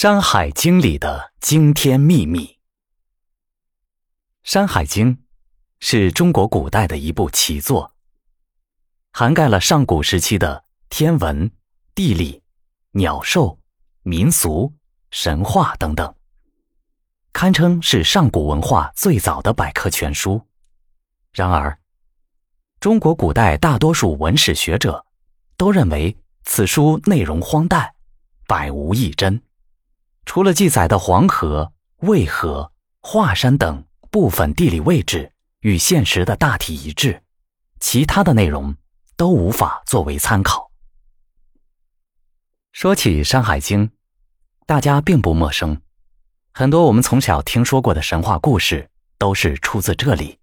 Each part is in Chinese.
山海经》里的惊天秘密，《山海经》是中国古代的一部奇作，涵盖了上古时期的天文、地理、鸟兽、民俗、神话等等，堪称是上古文化最早的百科全书。然而，中国古代大多数文史学者都认为此书内容荒诞，百无一真。除了记载的黄河、渭河、华山等部分地理位置与现实的大体一致，其他的内容都无法作为参考。说起《山海经》，大家并不陌生，很多我们从小听说过的神话故事都是出自这里。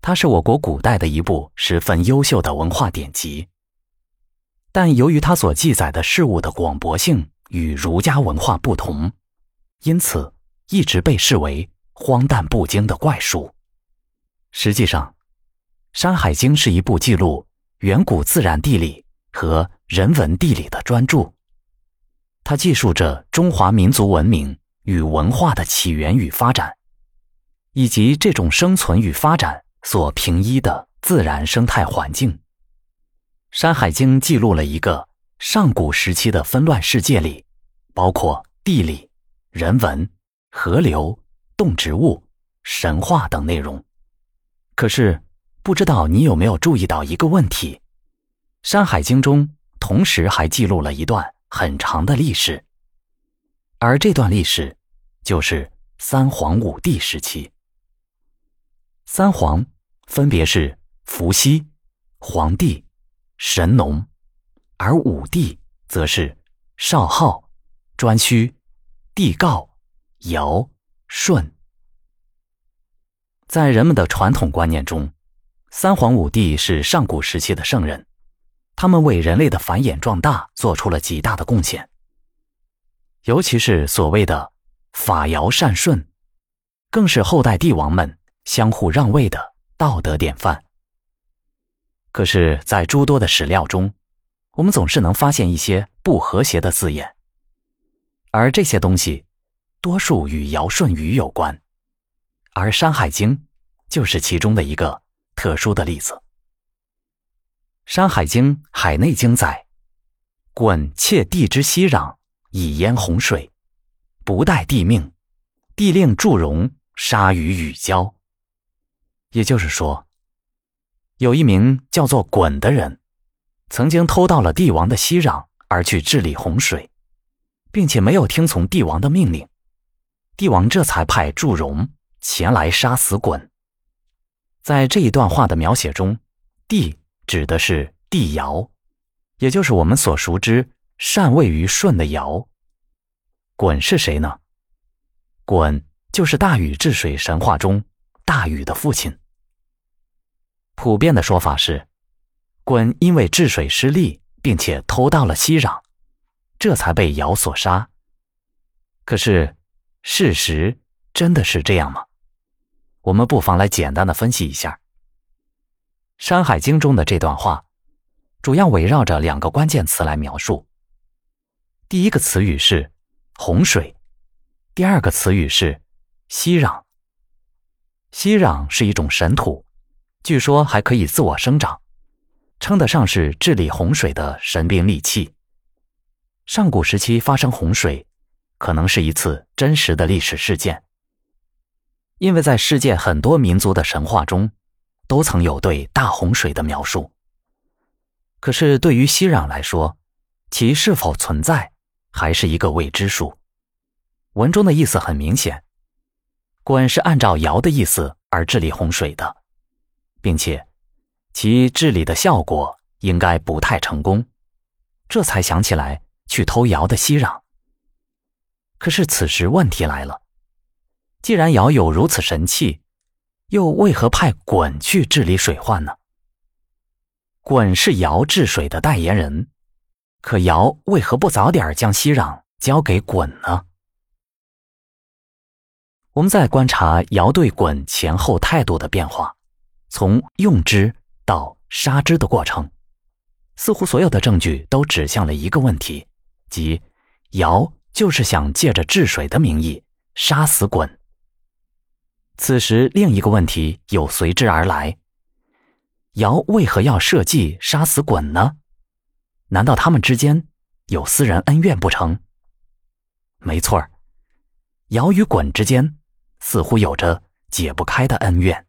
它是我国古代的一部十分优秀的文化典籍，但由于它所记载的事物的广博性。与儒家文化不同，因此一直被视为荒诞不经的怪书。实际上，《山海经》是一部记录远古自然地理和人文地理的专著，它记述着中华民族文明与文化的起源与发展，以及这种生存与发展所平依的自然生态环境。《山海经》记录了一个。上古时期的纷乱世界里，包括地理、人文、河流、动植物、神话等内容。可是，不知道你有没有注意到一个问题：《山海经》中同时还记录了一段很长的历史，而这段历史就是三皇五帝时期。三皇分别是伏羲、黄帝、神农。而五帝则是少昊、颛顼、帝巽、尧、舜。在人们的传统观念中，三皇五帝是上古时期的圣人，他们为人类的繁衍壮大做出了极大的贡献。尤其是所谓的法尧善舜，更是后代帝王们相互让位的道德典范。可是，在诸多的史料中，我们总是能发现一些不和谐的字眼，而这些东西多数与尧舜禹有关，而《山海经》就是其中的一个特殊的例子。《山海经·海内经》载：“鲧窃地之息壤，以淹洪水，不待地命，地令祝融，杀于禹交。”也就是说，有一名叫做鲧的人。曾经偷到了帝王的息壤而去治理洪水，并且没有听从帝王的命令，帝王这才派祝融前来杀死鲧。在这一段话的描写中，帝指的是帝尧，也就是我们所熟知禅位于舜的尧。鲧是谁呢？鲧就是大禹治水神话中大禹的父亲。普遍的说法是。鲧因为治水失利，并且偷到了息壤，这才被尧所杀。可是，事实真的是这样吗？我们不妨来简单的分析一下《山海经》中的这段话，主要围绕着两个关键词来描述。第一个词语是洪水，第二个词语是息壤。息壤是一种神土，据说还可以自我生长。称得上是治理洪水的神兵利器。上古时期发生洪水，可能是一次真实的历史事件，因为在世界很多民族的神话中，都曾有对大洪水的描述。可是对于息壤来说，其是否存在，还是一个未知数。文中的意思很明显，鲧是按照尧的意思而治理洪水的，并且。其治理的效果应该不太成功，这才想起来去偷尧的息壤。可是此时问题来了，既然尧有如此神器，又为何派鲧去治理水患呢？鲧是尧治水的代言人，可尧为何不早点将息壤交给鲧呢？我们再观察尧对鲧前后态度的变化，从用之。到杀之的过程，似乎所有的证据都指向了一个问题，即尧就是想借着治水的名义杀死鲧。此时，另一个问题又随之而来：尧为何要设计杀死鲧呢？难道他们之间有私人恩怨不成？没错儿，尧与鲧之间似乎有着解不开的恩怨。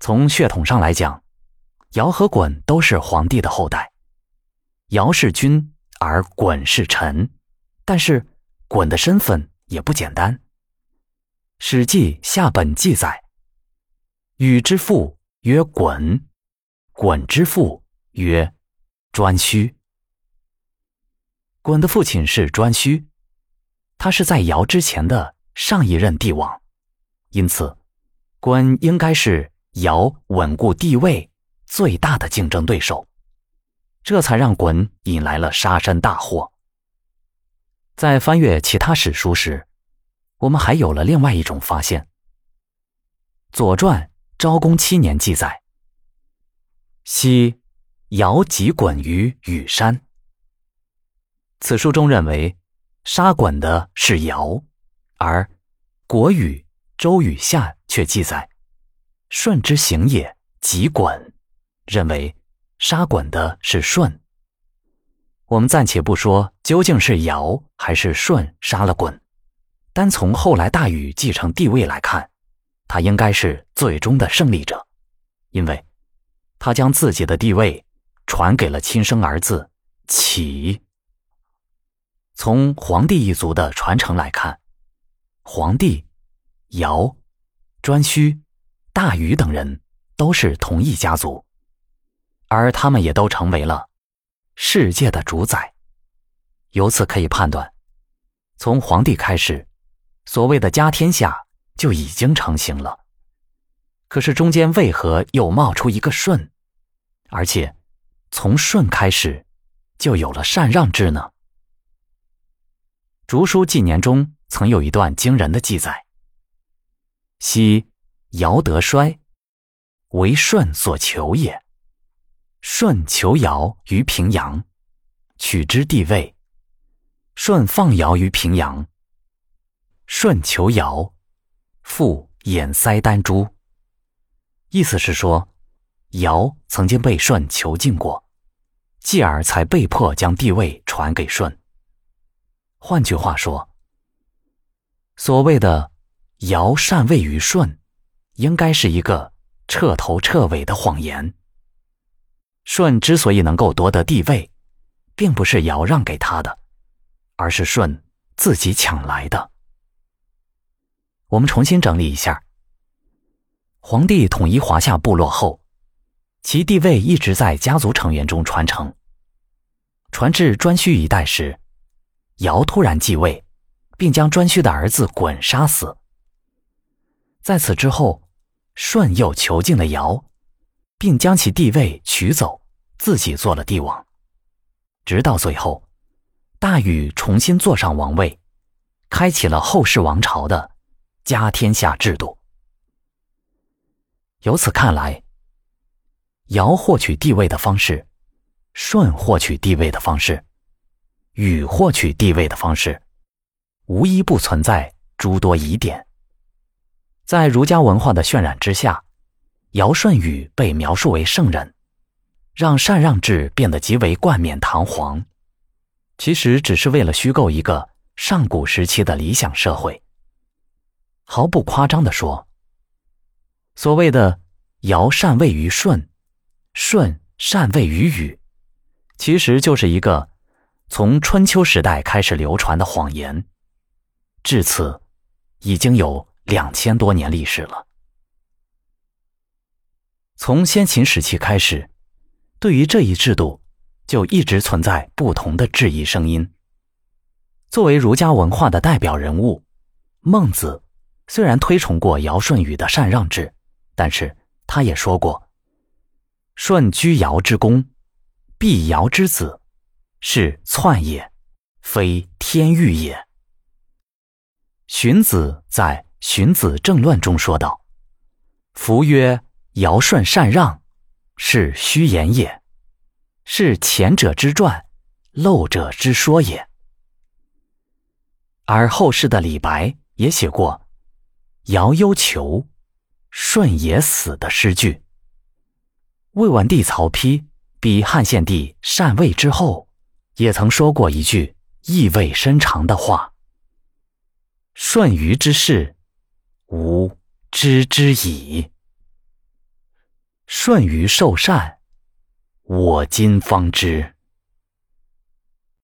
从血统上来讲，尧和鲧都是皇帝的后代，尧是君，而鲧是臣。但是，鲧的身份也不简单。《史记·下本记》载：“禹之父曰鲧，鲧之父曰颛顼。”鲧的父亲是颛顼，他是在尧之前的上一任帝王，因此，鲧应该是尧稳固帝位最大的竞争对手，这才让鲧引来了杀身大祸。在翻阅其他史书时，我们还有了另外一种发现。《左传》昭公七年记载：“昔尧及鲧于羽山。”此书中认为杀鲧的是尧，而《国语·周语下》却记载：“舜之行也，即鲧。”认为杀鲧的是舜。我们暂且不说究竟是尧还是舜杀了鲧，单从后来大禹继承帝位来看，他应该是最终的胜利者，因为，他将自己的帝位传给了亲生儿子启。从黄帝一族的传承来看，黄帝、尧、颛顼、大禹等人都是同一家族，而他们也都成为了。世界的主宰，由此可以判断，从皇帝开始，所谓的家天下就已经成型了。可是中间为何又冒出一个舜？而且，从舜开始，就有了禅让制呢？《竹书纪年》中曾有一段惊人的记载：昔尧得衰，为舜所求也。舜求尧于平阳，取之地位。舜放尧于平阳。舜求尧，复偃塞丹朱。意思是说，尧曾经被舜囚禁过，继而才被迫将帝位传给舜。换句话说，所谓的尧禅位于舜，应该是一个彻头彻尾的谎言。舜之所以能够夺得帝位，并不是尧让给他的，而是舜自己抢来的。我们重新整理一下：皇帝统一华夏部落后，其地位一直在家族成员中传承。传至颛顼一代时，尧突然继位，并将颛顼的儿子鲧杀死。在此之后，舜又囚禁了尧。并将其地位取走，自己做了帝王。直到最后，大禹重新坐上王位，开启了后世王朝的家天下制度。由此看来，尧获取帝位的方式，舜获取帝位的方式，禹获取帝位的方式，无一不存在诸多疑点。在儒家文化的渲染之下。尧舜禹被描述为圣人，让禅让制变得极为冠冕堂皇，其实只是为了虚构一个上古时期的理想社会。毫不夸张地说，所谓的尧禅位于舜，舜禅位于禹，其实就是一个从春秋时代开始流传的谎言，至此已经有两千多年历史了。从先秦时期开始，对于这一制度，就一直存在不同的质疑声音。作为儒家文化的代表人物，孟子虽然推崇过尧舜禹的禅让制，但是他也说过：“舜居尧之宫，必尧之子，是篡也，非天欲也。”荀子在《荀子正乱》中说道：“夫曰。”尧舜禅让，是虚言也，是前者之传，漏者之说也。而后世的李白也写过“尧忧囚，舜也死”的诗句。魏文帝曹丕比汉献帝禅位之后，也曾说过一句意味深长的话：“舜禹之事，吾知之矣。舜于受善，我今方知。”